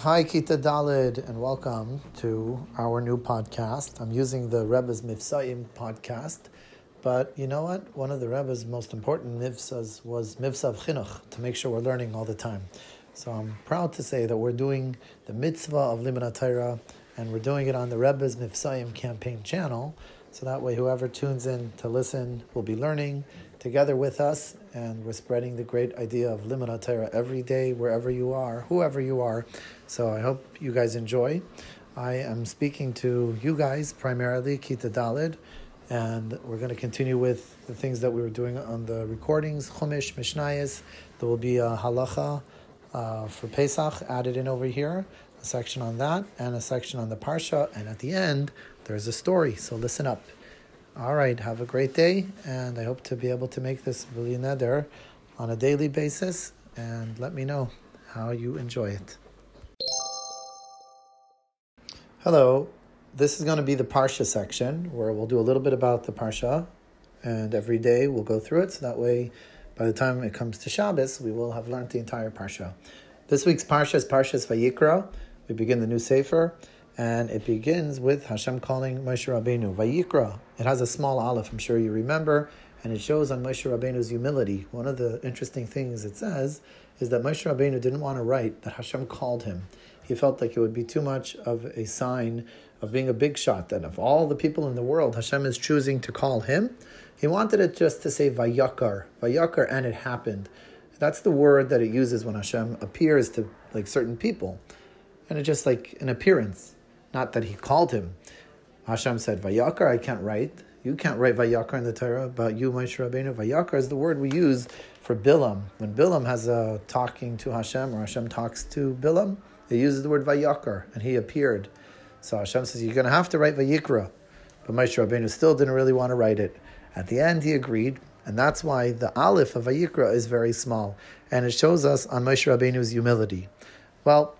Hi, Kita Daled, and welcome to our new podcast. I'm using the Rebbe's Mifsaim podcast, but you know what? One of the Rebbe's most important mifsas was mifsa chinuch, to make sure we're learning all the time. So I'm proud to say that we're doing the mitzvah of Limud Torah, and we're doing it on the Rebbe's Mifsaim campaign channel, so that way whoever tunes in to listen will be learning together with us, and we're spreading the great idea of Limud every day, wherever you are, whoever you are. So I hope you guys enjoy. I am speaking to you guys primarily, Kita Daled, and we're going to continue with the things that we were doing on the recordings, Chumash, Mishnayos. There will be a halacha uh, for Pesach added in over here, a section on that, and a section on the Parsha, and at the end, there's a story, so listen up. All right, have a great day, and I hope to be able to make this really neder on a daily basis, and let me know how you enjoy it. Hello, this is going to be the Parsha section where we'll do a little bit about the Parsha, and every day we'll go through it, so that way by the time it comes to Shabbos, we will have learned the entire Parsha. This week's Parsha is Parshas Vayikra. We begin the new Sefer and it begins with Hashem calling Moshe Rabbeinu Vayikra. It has a small aleph, I'm sure you remember, and it shows on Moshe Rabbeinu's humility. One of the interesting things it says is that Moshe Rabbeinu didn't want to write that Hashem called him. He felt like it would be too much of a sign of being a big shot. That of all the people in the world, Hashem is choosing to call him. He wanted it just to say Vayakar, Vayakar, and it happened. That's the word that it uses when Hashem appears to like certain people, and it's just like an appearance. Not that he called him. Hashem said, Vayakar, I can't write. You can't write Vayakar in the Torah, about you, Moshe Rabbeinu, Vayakar is the word we use for Bilam. When Bilam has a talking to Hashem, or Hashem talks to Bilam, he uses the word Vayakar, and he appeared. So Hashem says, you're going to have to write Vayikra. But Moshe Rabbeinu still didn't really want to write it. At the end, he agreed, and that's why the Aleph of Vayikra is very small. And it shows us on Moshe Rabbeinu's humility. Well,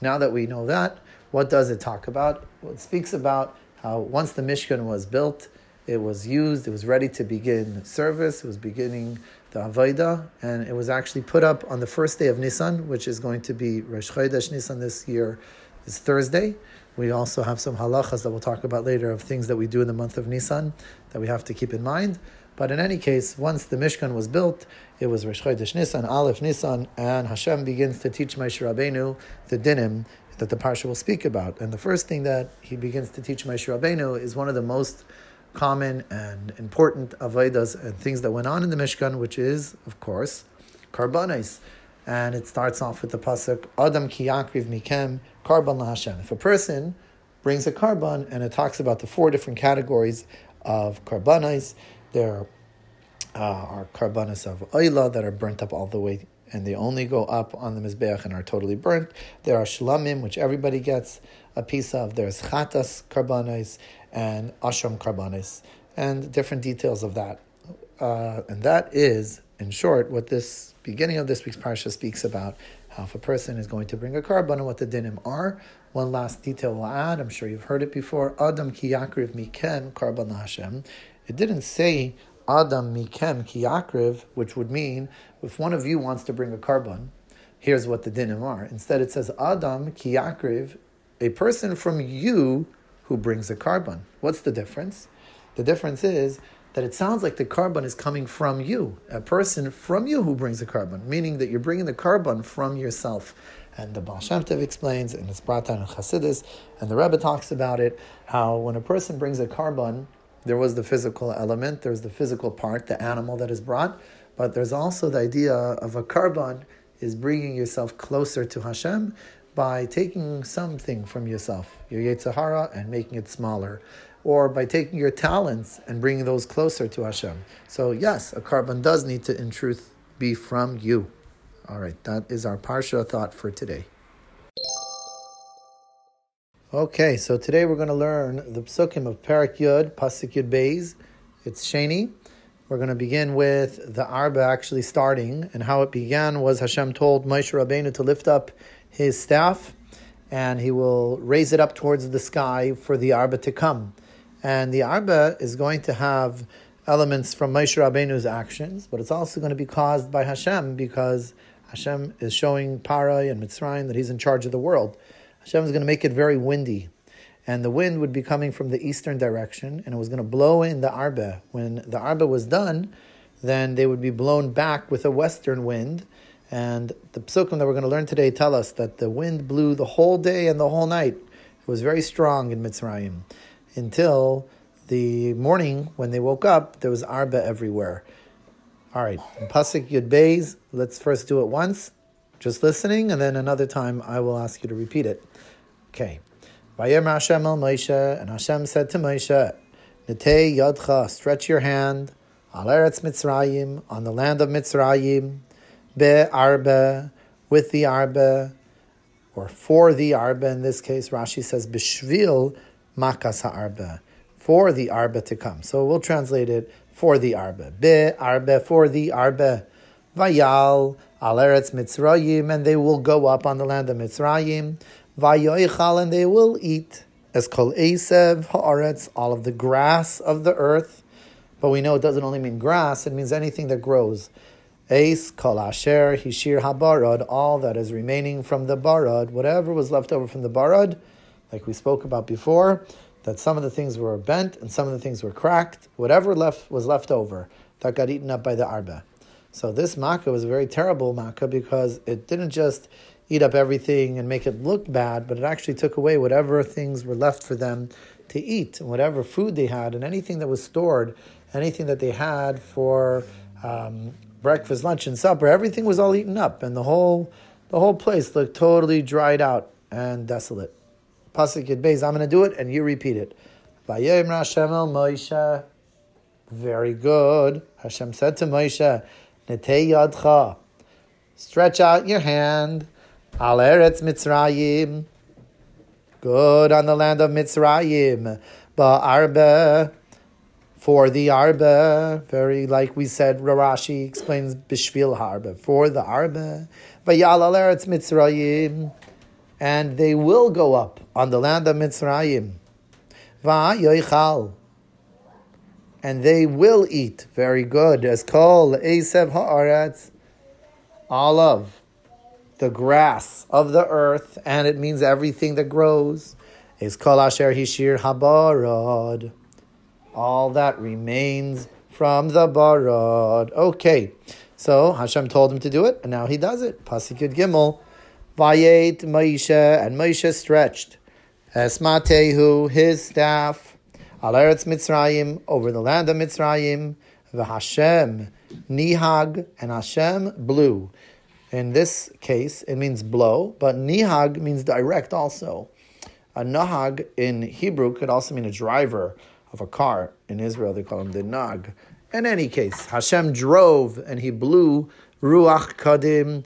now that we know that, what does it talk about? Well, it speaks about how once the Mishkan was built, it was used, it was ready to begin service, it was beginning the Avodah, and it was actually put up on the first day of Nisan, which is going to be Rosh Chodesh Nisan this year, is Thursday. We also have some halachas that we'll talk about later of things that we do in the month of Nisan that we have to keep in mind. But in any case, once the Mishkan was built, it was Rosh Chodesh Nisan, Aleph Nisan, and Hashem begins to teach Moshe Rabbeinu the dinim that the parsha will speak about. And the first thing that he begins to teach Moshe Rabbeinu is one of the most common and important avodas and things that went on in the Mishkan, which is, of course, karbanis. And it starts off with the pasuk Adam ki yakriv mikem karban Hashem. If a person brings a karban, and it talks about the four different categories of karbanis, there uh, are karbanis of oila that are burnt up all the way and they only go up on the Mizbeach and are totally burnt. There are shlamim, which everybody gets a piece of. There's chatas karbanis and asham karbanis, and different details of that. Uh, and that is, in short, what this beginning of this week's parsha speaks about. How if a person is going to bring a karban and what the dinim are. One last detail we'll add, I'm sure you've heard it before. Adam ki mikem karban Hashem. It didn't say Adam mikem kiyakriv, which would mean if one of you wants to bring a karban, here's what the dinim are. Instead, it says Adam kiyakriv, a person from you who brings a karban. What's the difference? The difference is that it sounds like the karban is coming from you, a person from you who brings a karban, meaning that you're bringing the karban from yourself. And the Baal Shem Tov explains, and it's brought down in Chassidus, and the Rebbe talks about it, how when a person brings a karban, there was the physical element, there's the physical part, the animal that is brought, but there's also the idea of a karban is bringing yourself closer to Hashem by taking something from yourself, your Yetzer Hara, and making it smaller, or by taking your talents and bringing those closer to Hashem. So yes, a karban does need to, in truth, be from you. All right, that is our parsha thought for today. Okay, so today we're going to learn the psukim of Parak Yud, Pasuk Yud Beis. It's Sheni. We're going to begin with the Arba actually starting, and how it began was Hashem told Moshe Rabbeinu to lift up his staff, and he will raise it up towards the sky for the Arba to come. And the Arba is going to have elements from Moshe Rabbeinu's actions, but it's also going to be caused by Hashem because Hashem is showing Parai and Mitzrayim that He's in charge of the world. Hashem is going to make it very windy, and the wind would be coming from the eastern direction, and it was going to blow in the Arba. When the Arba was done, then they would be blown back with a western wind. And the psukim that we're going to learn today tell us that the wind blew the whole day and the whole night. It was very strong in Mitzrayim until the morning when they woke up. There was arba everywhere. All right, pasuk yud beis. Let's first do it once, just listening, and then another time I will ask you to repeat it. Okay. Vayem Hashem el Moshe, and Hashem said to Moshe, Netei yadcha, stretch your hand Al Eretz Mitzrayim, on the land of Mitzrayim, Be Arba, with the Arba, or for the Arba in this case, Rashi says, Bishvil Makas Arba, for the Arba to come. So we'll translate it for the Arba. Be Arba, for the Arba. Vayal Al Eretz Mitzrayim, and they will go up on the land of Mitzrayim. Vayoichal, and they will eat. As kol Esev Haaretz, all of the grass of the earth. But we know it doesn't only mean grass, it means anything that grows. Ace, kol asher, hishir habarad, all that is remaining from the barad, whatever was left over from the barad, like we spoke about before, that some of the things were bent and some of the things were cracked, whatever left was left over, that got eaten up by the arba. So this makkah was a very terrible makkah because it didn't just eat up everything and make it look bad, but it actually took away whatever things were left for them to eat, and whatever food they had, and anything that was stored anything that they had for um, breakfast, lunch, and supper, everything was all eaten up, and the whole the whole place looked totally dried out and desolate. Pasuk Yud Beis, I'm going to do it, and you repeat it. Moshe. Very good. Hashem said to Moshe, Netei yadcha. Stretch out your hand. Al Eretz Mitzrayim. Good on the land of Mitzrayim. Ba'arbe for the arba, very like we said, Rashi explains bishvil harba for the arba, vayal eretz mitzrayim, and they will go up on the land of Mitzrayim, va'yoichal, and they will eat. Very good. As kol esev haaretz, of the grass of the earth, and it means everything that grows. Is kol asher hishir habarad all that remains from the barad. Okay, so Hashem told him to do it, and now he does it. Pasuk Gimel, Vayet Moshe, and Moshe stretched Esmatehu, his staff, Al Eretz Mitzrayim, over the land of Mitzrayim, V'Hashem Nihag, and Hashem blew. In this case, it means blow, but Nihag means direct also. A Nahag in Hebrew could also mean a driver of a car. In Israel, they call him the Nag. In any case, Hashem drove and he blew Ruach Kadim,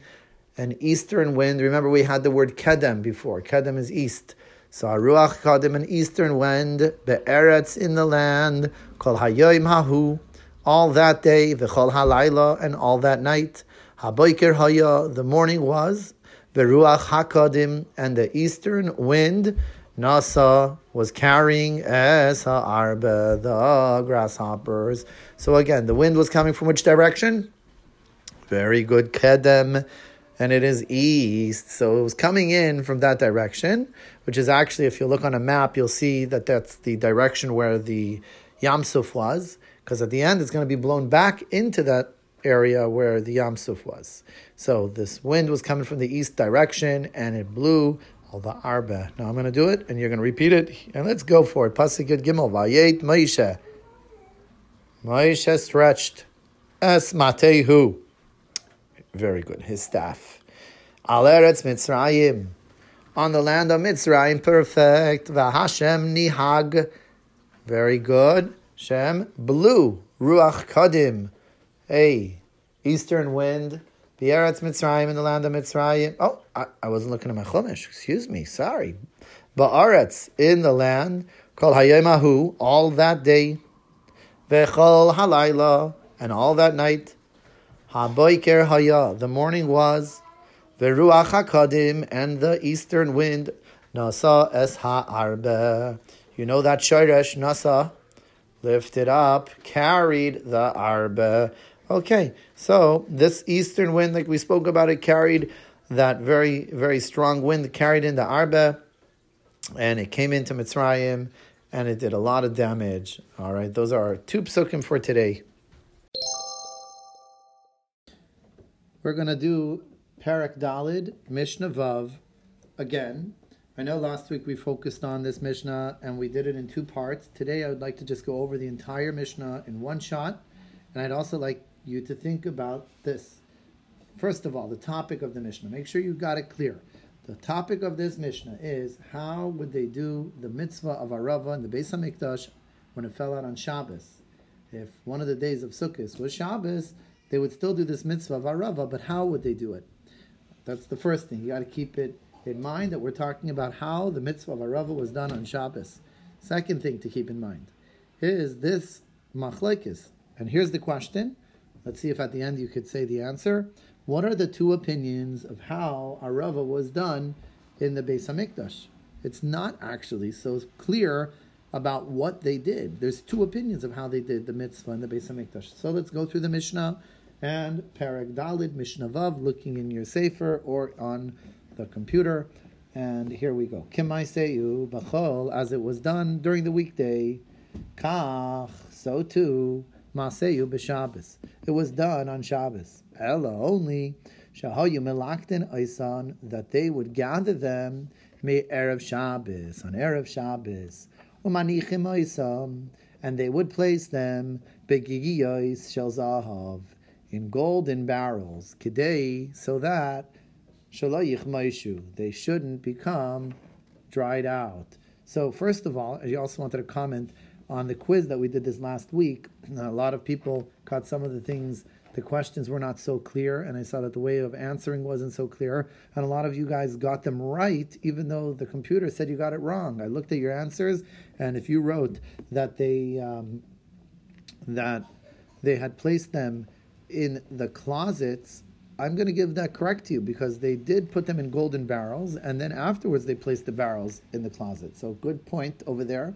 an eastern wind. Remember, we had the word Kedem before. Kedem is east. So Ruach Kadim, an eastern wind, Be'eretz in the land, Kol Hayoim Hahu, all that day, V'chol Halayla, and all that night. Haboiker Haya, the morning was, Veruach Hakadim, and the eastern wind, Nasa was carrying as ha'arba, the grasshoppers. So again, the wind was coming from which direction? Very good, kedem, and it is east. So it was coming in from that direction, which is actually, if you look on a map, you'll see that that's the direction where the Yamsuf was, because at the end it's going to be blown back into that area where the Yamsuf was. So this wind was coming from the east direction, and it blew all the arba. Now I'm going to do it, and you're going to repeat it, and let's go for it. Pasuk Gimel. Vayet Moshe. Moshe stretched es matehu. Very good. His staff. Al eretz Mitzrayim. On the land of Mitzrayim, perfect. Vahashem nihag. Very good. Shem blew. Ruach kadim. Hey, eastern wind B'eretz Mitzrayim in the land of Mitzrayim. Oh, I, I wasn't looking at my chumash. Excuse me. Sorry. Ba'aretz in the land. called hayemahu all that day. Vechol halayla and all that night. Haboiker haya the morning was. Veruach hakadim and the eastern wind. Nasa es ha'arbe. You know that shoresh nasa lifted up, carried the arbe. Okay, so this eastern wind, like we spoke about, it carried that very, very strong wind carried into Arba, and it came into Mitzrayim, and it did a lot of damage. All right, those are our two psukim for today. We're going to do Parak Dalid, Mishnah Vav, again. I know last week we focused on this Mishnah and we did it in two parts. Today I would like to just go over the entire Mishnah in one shot, and I'd also like you to think about this. First of all, the topic of the Mishnah. Make sure you got it clear. The topic of this Mishnah is how would they do the mitzvah of Arava in the Beis Hamikdash when it fell out on Shabbos? If one of the days of Sukkot was Shabbos, they would still do this mitzvah of Arava, but how would they do it? That's the first thing. You got to keep it in mind that we're talking about how the mitzvah of Arava was done on Shabbos. Second thing to keep in mind is this machlekes. And here's the question. Let's see if at the end you could say the answer. What are the two opinions of how Arava was done in the Beis Hamikdash? It's not actually so clear about what they did. There's two opinions of how they did the mitzvah in the Beis Hamikdash. So let's go through the Mishnah and Parag Dalid Mishnah Vav, looking in your sefer or on the computer. And here we go. Kimai seyu b'chol, as it was done during the weekday. Kach, so too, maseyu b'Shabbos. It was done on Shabbos. Ella only, shahayu melaktin oisan, that they would gather them me erev Shabbos on erev Shabbos. Umanichim oisam, and they would place them begigiyos shel zahav in golden barrels, kidei, so that shalayich maishu, they shouldn't become dried out. So first of all, I also wanted to comment on the quiz that we did this last week. A lot of people caught some of the things, the questions were not so clear, and I saw that the way of answering wasn't so clear. And a lot of you guys got them right, even though the computer said you got it wrong. I looked at your answers, and if you wrote that they um, that they had placed them in the closets, I'm going to give that correct to you because they did put them in golden barrels, and then afterwards they placed the barrels in the closet. So good point over there.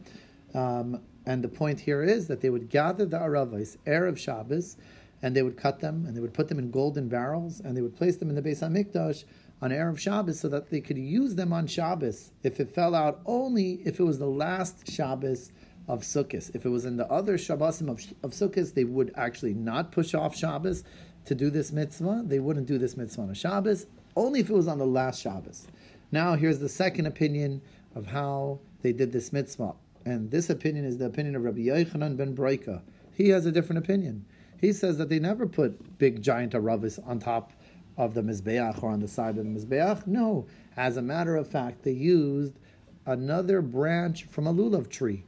Um, and the point here is that they would gather the aravais erev Shabbos, and they would cut them, and they would put them in golden barrels, and they would place them in the Beis Hamikdash on erev Shabbos, so that they could use them on Shabbos if it fell out only if it was the last Shabbos of Sukkot. If it was in the other Shabbosim of, of Sukkot, they would actually not push off Shabbos to do this mitzvah. They wouldn't do this mitzvah on a Shabbos, only if it was on the last Shabbos. Now, here's the second opinion of how they did this mitzvah. And this opinion is the opinion of Rabbi Yochanan ben Broika. He has a different opinion. He says that they never put big giant aravis on top of the Mizbeach or on the side of the Mizbeach. No. As a matter of fact, they used another branch from a lulav tree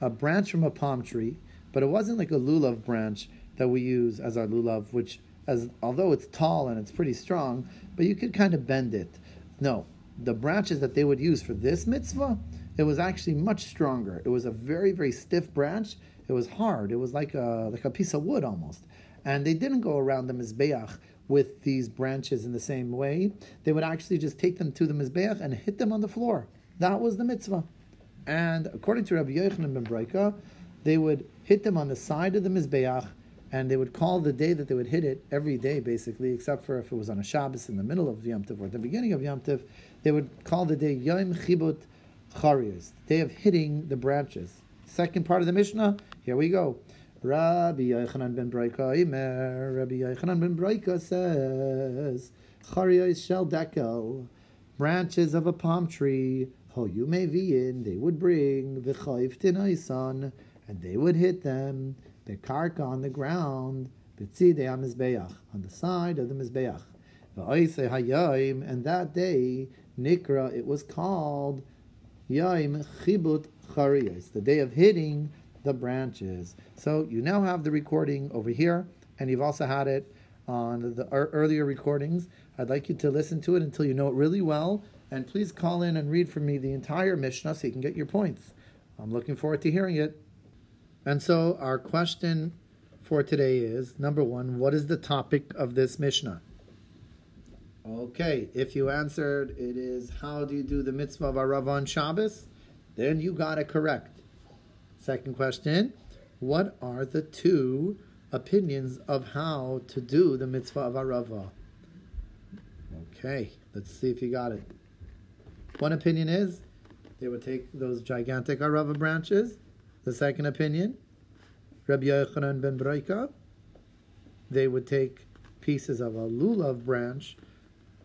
a branch from a palm tree, but it wasn't like a lulav branch that we use as our lulav, which, as although it's tall and it's pretty strong, but you could kind of bend it. No, the branches that they would use for this mitzvah, it was actually much stronger. It was a very very stiff branch. It was hard. It was like a like a piece of wood almost. And they didn't go around the mizbeach with these branches in the same way. They would actually just take them to the mizbeach and hit them on the floor. That was the mitzvah. And according to Rabbi Yochanan ben Breika, they would hit them on the side of the Mizbeach, and they would call the day that they would hit it every day, basically, except for if it was on a Shabbos in the middle of Yom Tov or at the beginning of Yom Tov, they would call the day Yom Chibut Charias, day of hitting the branches. Second part of the Mishnah, here we go. Rabbi Yochanan ben Breika, Rabbi Yochanan ben Breika says, Charias shel dekel, branches of a palm tree, you may be in, they would bring the chayv tinaisan, and they would hit them, the karka on the ground, betzide mizbeach, on the side of the mizbeach. And that day, Nikra, it was called Yaim Chibut Chariyas, the day of hitting the branches. So you now have the recording over here, and you've also had it on the earlier recordings. I'd like you to listen to it until you know it really well, and please call in and read for me the entire Mishnah so you can get your points. I'm looking forward to hearing it. And so, our question for today is number one, what is the topic of this Mishnah? Okay, if you answered it is how do you do the mitzvah of Arav Shabbos, then you got it correct. Second question, what are the two opinions of how to do the mitzvah of Arava. Okay, let's see if you got it. One opinion is they would take those gigantic Arava branches. The second opinion, Rabbi Yochanan ben Broika, they would take pieces of a lulav branch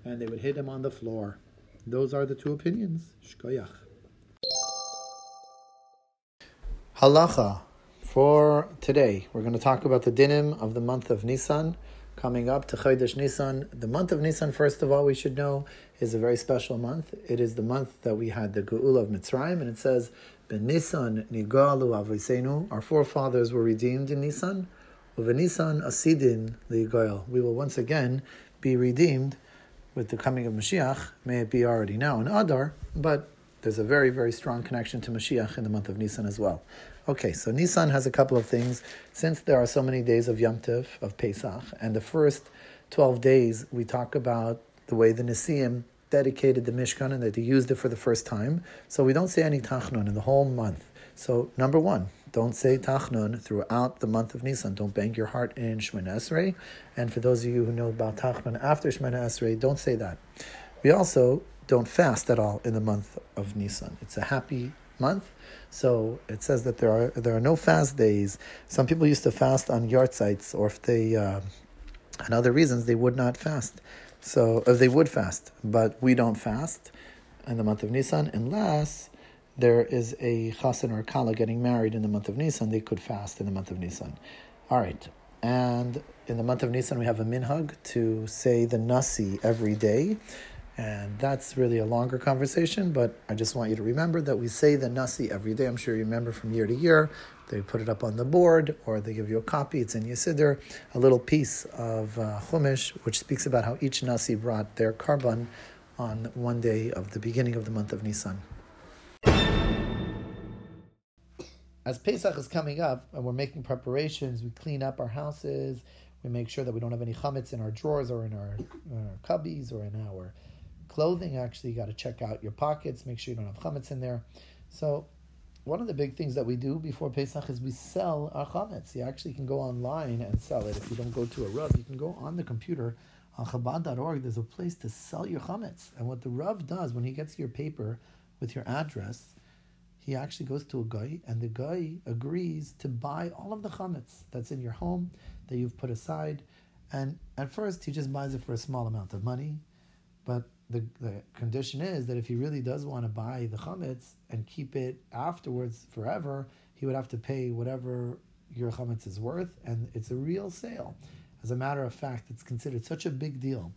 and they would hit him on the floor. Those are the two opinions. Shkoyach. Halacha for today. We're going to talk about the dinim of the month of Nisan coming up to Chodesh Nisan. The month of Nisan, first of all, we should know, is a very special month. It is the month that we had the Geula of Mitzrayim, and it says, Ben Nisan nigalu avisenu. Our forefathers were redeemed in Nisan. Nisan asidin ligoel. We will once again be redeemed with the coming of Mashiach. May it be already now in Adar, but there's a very, very strong connection to Mashiach in the month of Nisan as well. Okay, so Nisan has a couple of things. Since there are so many days of Yom Tov, of Pesach, and the first 12 days we talk about the way the Nisim dedicated the Mishkan and that they used it for the first time. So we don't say any Tachnun in the whole month. So, number one, don't say Tachnun throughout the month of Nisan. Don't bang your heart in Shemana Esrei. And for those of you who know about Tachnun after Shemana Esrei, don't say that. We also don't fast at all in the month of Nisan. It's a happy month. So it says that there are there are no fast days. Some people used to fast on yahrzeits, or if they, uh, and other reasons, they would not fast. So if they would fast, but we don't fast in the month of Nisan unless there is a chassan or a kala getting married in the month of Nisan. They could fast in the month of Nisan. All right, and in the month of Nisan we have a minhag to say the nasi every day. And that's really a longer conversation, but I just want you to remember that we say the Nasi every day. I'm sure you remember from year to year. They put it up on the board or they give you a copy. It's in Yesider, a little piece of uh, Chumash, which speaks about how each Nasi brought their korban on one day of the beginning of the month of Nisan. As Pesach is coming up and we're making preparations, we clean up our houses, we make sure that we don't have any chametz in our drawers or in our, in our cubbies or in our clothing, actually, you got to check out your pockets, make sure you don't have chametz in there. So, one of the big things that we do before Pesach is we sell our chametz. You actually can go online and sell it. If you don't go to a Rav, you can go on the computer on Chabad.org. There's a place to sell your chametz. And what the Rav does when he gets your paper with your address, he actually goes to a guy, and the guy agrees to buy all of the chametz that's in your home that you've put aside. And at first, he just buys it for a small amount of money, but the, the condition is that if he really does want to buy the chametz and keep it afterwards forever, he would have to pay whatever your chametz is worth, and it's a real sale. As a matter of fact, it's considered such a big deal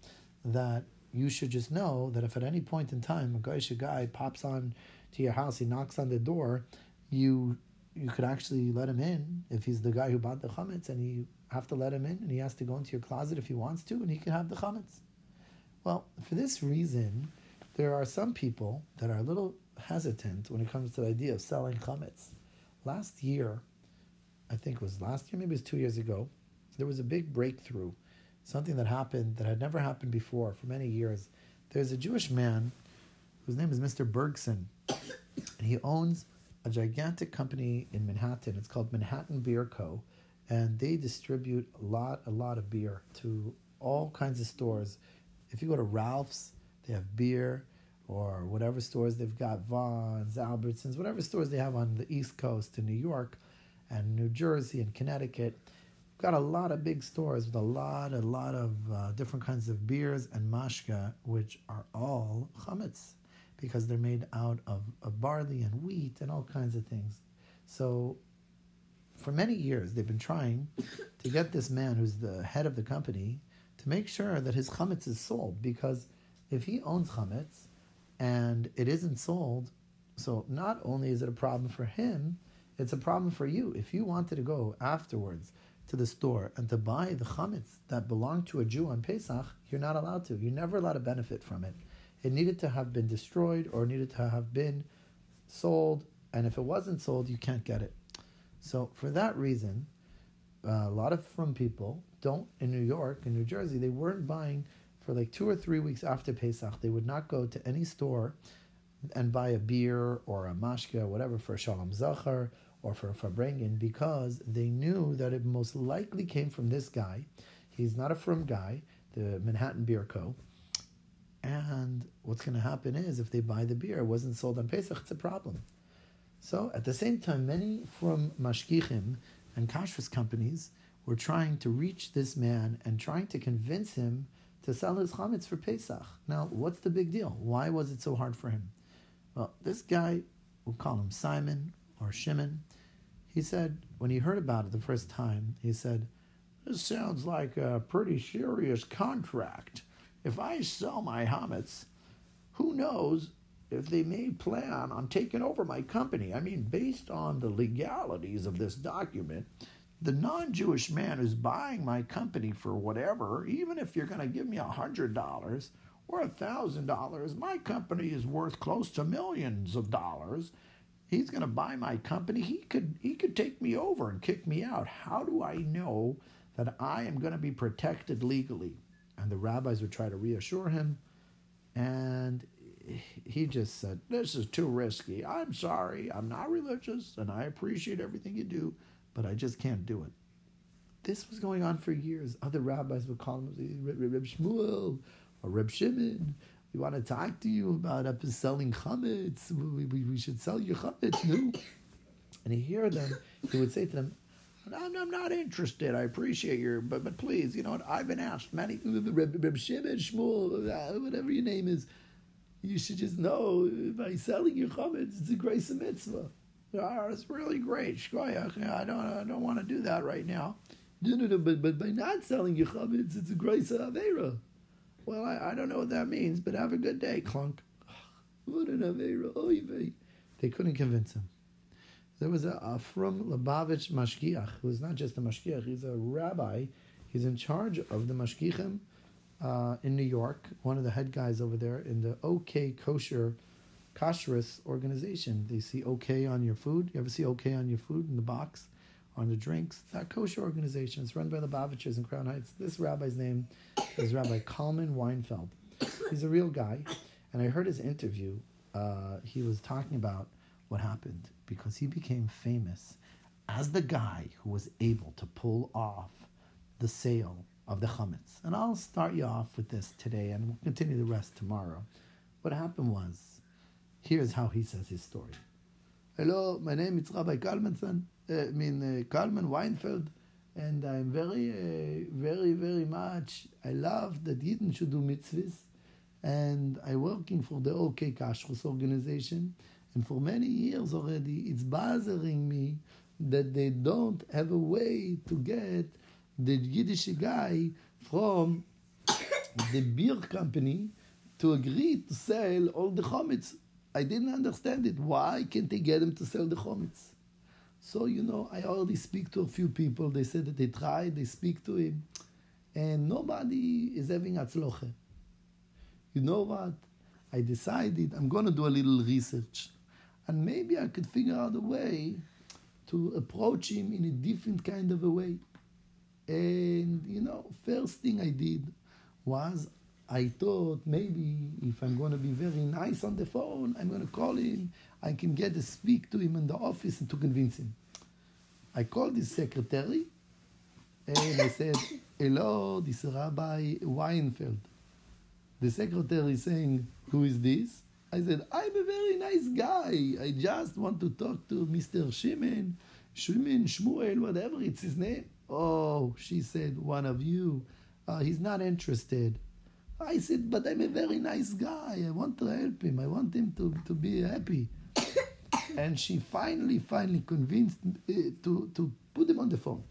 that you should just know that if at any point in time a goyish guy pops on to your house, he knocks on the door, you you could actually let him in if he's the guy who bought the chametz, and you have to let him in, and he has to go into your closet if he wants to, and he can have the chametz. Well, for this reason, there are some people that are a little hesitant when it comes to the idea of selling chametz. Last year, I think it was last year, maybe it was two years ago, there was a big breakthrough, something that happened that had never happened before for many years. There's a Jewish man whose name is Mr. Bergson, and he owns a gigantic company in Manhattan. It's called Manhattan Beer Co. And they distribute a lot, a lot of beer to all kinds of stores if you go to Ralph's, they have beer or whatever stores they've got, Vons, Albertsons, whatever stores they have on the East Coast in New York and New Jersey and Connecticut. Got a lot of big stores with a lot, a lot of uh, different kinds of beers and mashka, which are all chametz because they're made out of, of barley and wheat and all kinds of things. So for many years, they've been trying to get this man who's the head of the company to make sure that his chametz is sold. Because if he owns chametz and it isn't sold, so not only is it a problem for him, it's a problem for you. If you wanted to go afterwards to the store and to buy the chametz that belonged to a Jew on Pesach, you're not allowed to. You're never allowed to benefit from it. It needed to have been destroyed or needed to have been sold, and if it wasn't sold, you can't get it. So for that reason, uh, a lot of from people don't in New York in New Jersey they weren't buying for like two or three weeks after Pesach. They would not go to any store and buy a beer or a mashka or whatever for Shalom Zachar or for a Farbrengen because they knew that it most likely came from this guy. He's not a from guy, the Manhattan Beer Co. And what's going to happen is if they buy the beer, it wasn't sold on Pesach, it's a problem. So at the same time, many from Mashgichim and kashrus companies were trying to reach this man and trying to convince him to sell his chametz for Pesach. Now, what's the big deal? Why was it so hard for him? Well, this guy, we'll call him Simon or Shimon, he said, when he heard about it the first time, he said, This sounds like a pretty serious contract. If I sell my chametz, who knows if they may plan on taking over my company? I mean, based on the legalities of this document, the non Jewish man who's buying my company for whatever, even if you're going to give me a $100 or a $1,000, my company is worth close to millions of dollars. He's going to buy my company. He could, he could take me over and kick me out. How do I know that I am going to be protected legally? And the rabbis would try to reassure him. And he just said, This is too risky. I'm sorry. I'm not religious and I appreciate everything you do but I just can't do it. This was going on for years. Other rabbis would call him Reb Shmuel or Reb Shimon. We want to talk to you about selling chametz. We, we, we should sell your chametz, no? And he hear them, he would say to them, I'm, I'm not interested. I appreciate your, but but please, you know what? I've been asked many Reb, Shimon, Shmuel, whatever your name is. You should just know by selling your chametz, it's a grace of mitzvah. Oh, it's really great. Shkoyach. I don't, I don't want to do that right now. No, no, no, but, but by not selling your chametz, it's a grace avera. Well, I, I don't know what that means, but have a good day, clunk. What an avera. They couldn't convince him. There was a, a from Lubavitch Mashgiach, who is not just a Mashgiach, he's a rabbi. He's in charge of the Mashgichim uh, in New York, one of the head guys over there in the OK Kosher kashrus organization. They see okay on your food. You ever see okay on your food in the box, on the drinks? That kosher organization. It's run by the Bavitchers in Crown Heights. This rabbi's name is Rabbi Kalman Weinfeld. He's a real guy, and I heard his interview. Uh, he was talking about what happened because he became famous as the guy who was able to pull off the sale of the chametz. And I'll start you off with this today, and we'll continue the rest tomorrow. What happened was Here's how he says his story. Hello, my name is Rabbi Kalmanson, uh, I mean uh, Kalman Weinfeld, and I'm very, uh, very, very much, I love that Yidden should do mitzvahs, and I'm working for the OK Kashrus organization, and for many years already, it's bothering me that they don't have a way to get the Yiddish guy from the beer company to agree to sell all the chametz I didn't understand it. Why can't they get him to sell the chometz? So, you know, I already speak to a few people. They said that they tried, they speak to him, and nobody is having atzloche. You know what? I decided I'm going to do a little research, and maybe I could figure out a way to approach him in a different kind of a way. And, you know, first thing I did was I thought maybe if I'm going to be very nice on the phone, I'm going to call him. I can get to speak to him in the office and to convince him. I called his secretary and I said, Hello, this is Rabbi Weinfeld. The secretary is saying, Who is this? I said, I'm a very nice guy. I just want to talk to Mr. Shimon, Shimon, Shmuel, whatever it's his name. Oh, she said, One of you. Uh, he's not interested. I said, but I'm a very nice guy. I want to help him. I want him to, to be happy. and she finally, finally convinced me to, to put him on the phone.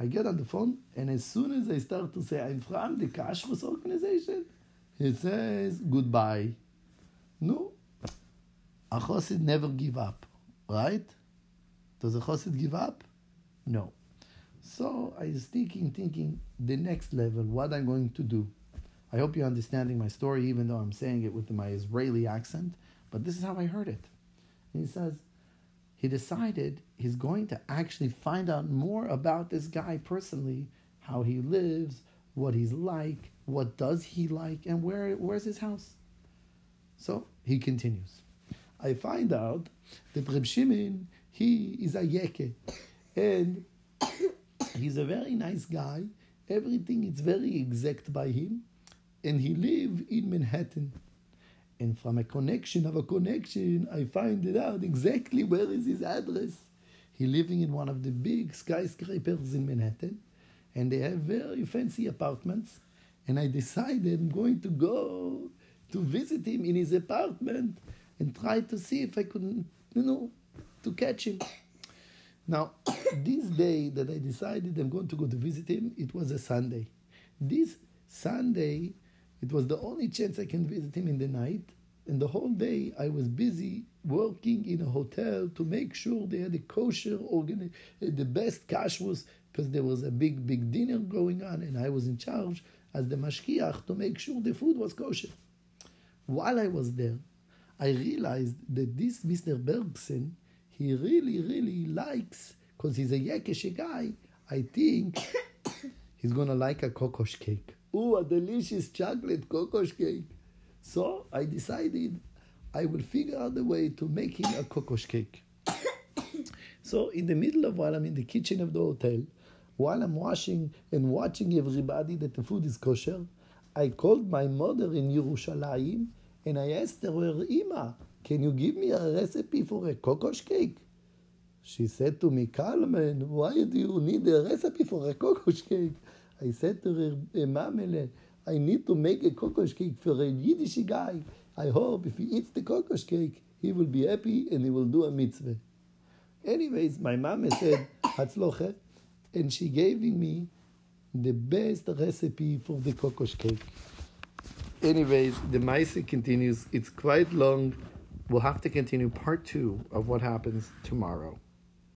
I get on the phone, and as soon as I start to say, I'm from the Kashrus organization, he says, goodbye. No. A chassid never give up, right? Does a chassid give up? No. So I was thinking, thinking, the next level, what I'm going to do. I hope you're understanding my story, even though I'm saying it with my Israeli accent, but this is how I heard it. And he says, he decided he's going to actually find out more about this guy personally, how he lives, what he's like, what does he like, and where where's his house. So he continues. I find out that Reb Shimon, he is a yeke, and he's a very nice guy. Everything is very exact by him, and he live in Manhattan. And from a connection of a connection, I find it out exactly where is his address. He living in one of the big skyscrapers in Manhattan, and they have very fancy apartments. And I decided I'm going to go to visit him in his apartment and try to see if I could, you know, to catch him. Now, this day that I decided I'm going to go to visit him, it was a Sunday. This Sunday, it was the only chance I can visit him in the night. And the whole day I was busy working in a hotel to make sure they had a kosher, organi- the best kashrus, because there was a big, big dinner going on, and I was in charge as the mashgiach to make sure the food was kosher. While I was there, I realized that this Mr. Bergson, he really, really likes, because he's a Yekesh guy, I think he's gonna like a kokosh cake. Ooh, a delicious chocolate kokosh cake. So I decided I will figure out a way to make him a kokosh cake. so in the middle of while I'm in the kitchen of the hotel, while I'm washing and watching everybody that the food is kosher, I called my mother in Yerushalayim and I asked her, Ima, can you give me a recipe for a kokosh cake? She said to me, Kalman, why do you need a recipe for a kokosh cake? I said to her, eh, Mamele, I need to make a kokosh cake for a Yiddish guy. I hope if he eats the kokosh cake, he will be happy and he will do a mitzvah. Anyways, my mama said, Hatzloche, and she gave me the best recipe for the kokosh cake. Anyways, the Maisa continues. It's quite long. We'll have to continue part two of what happens tomorrow.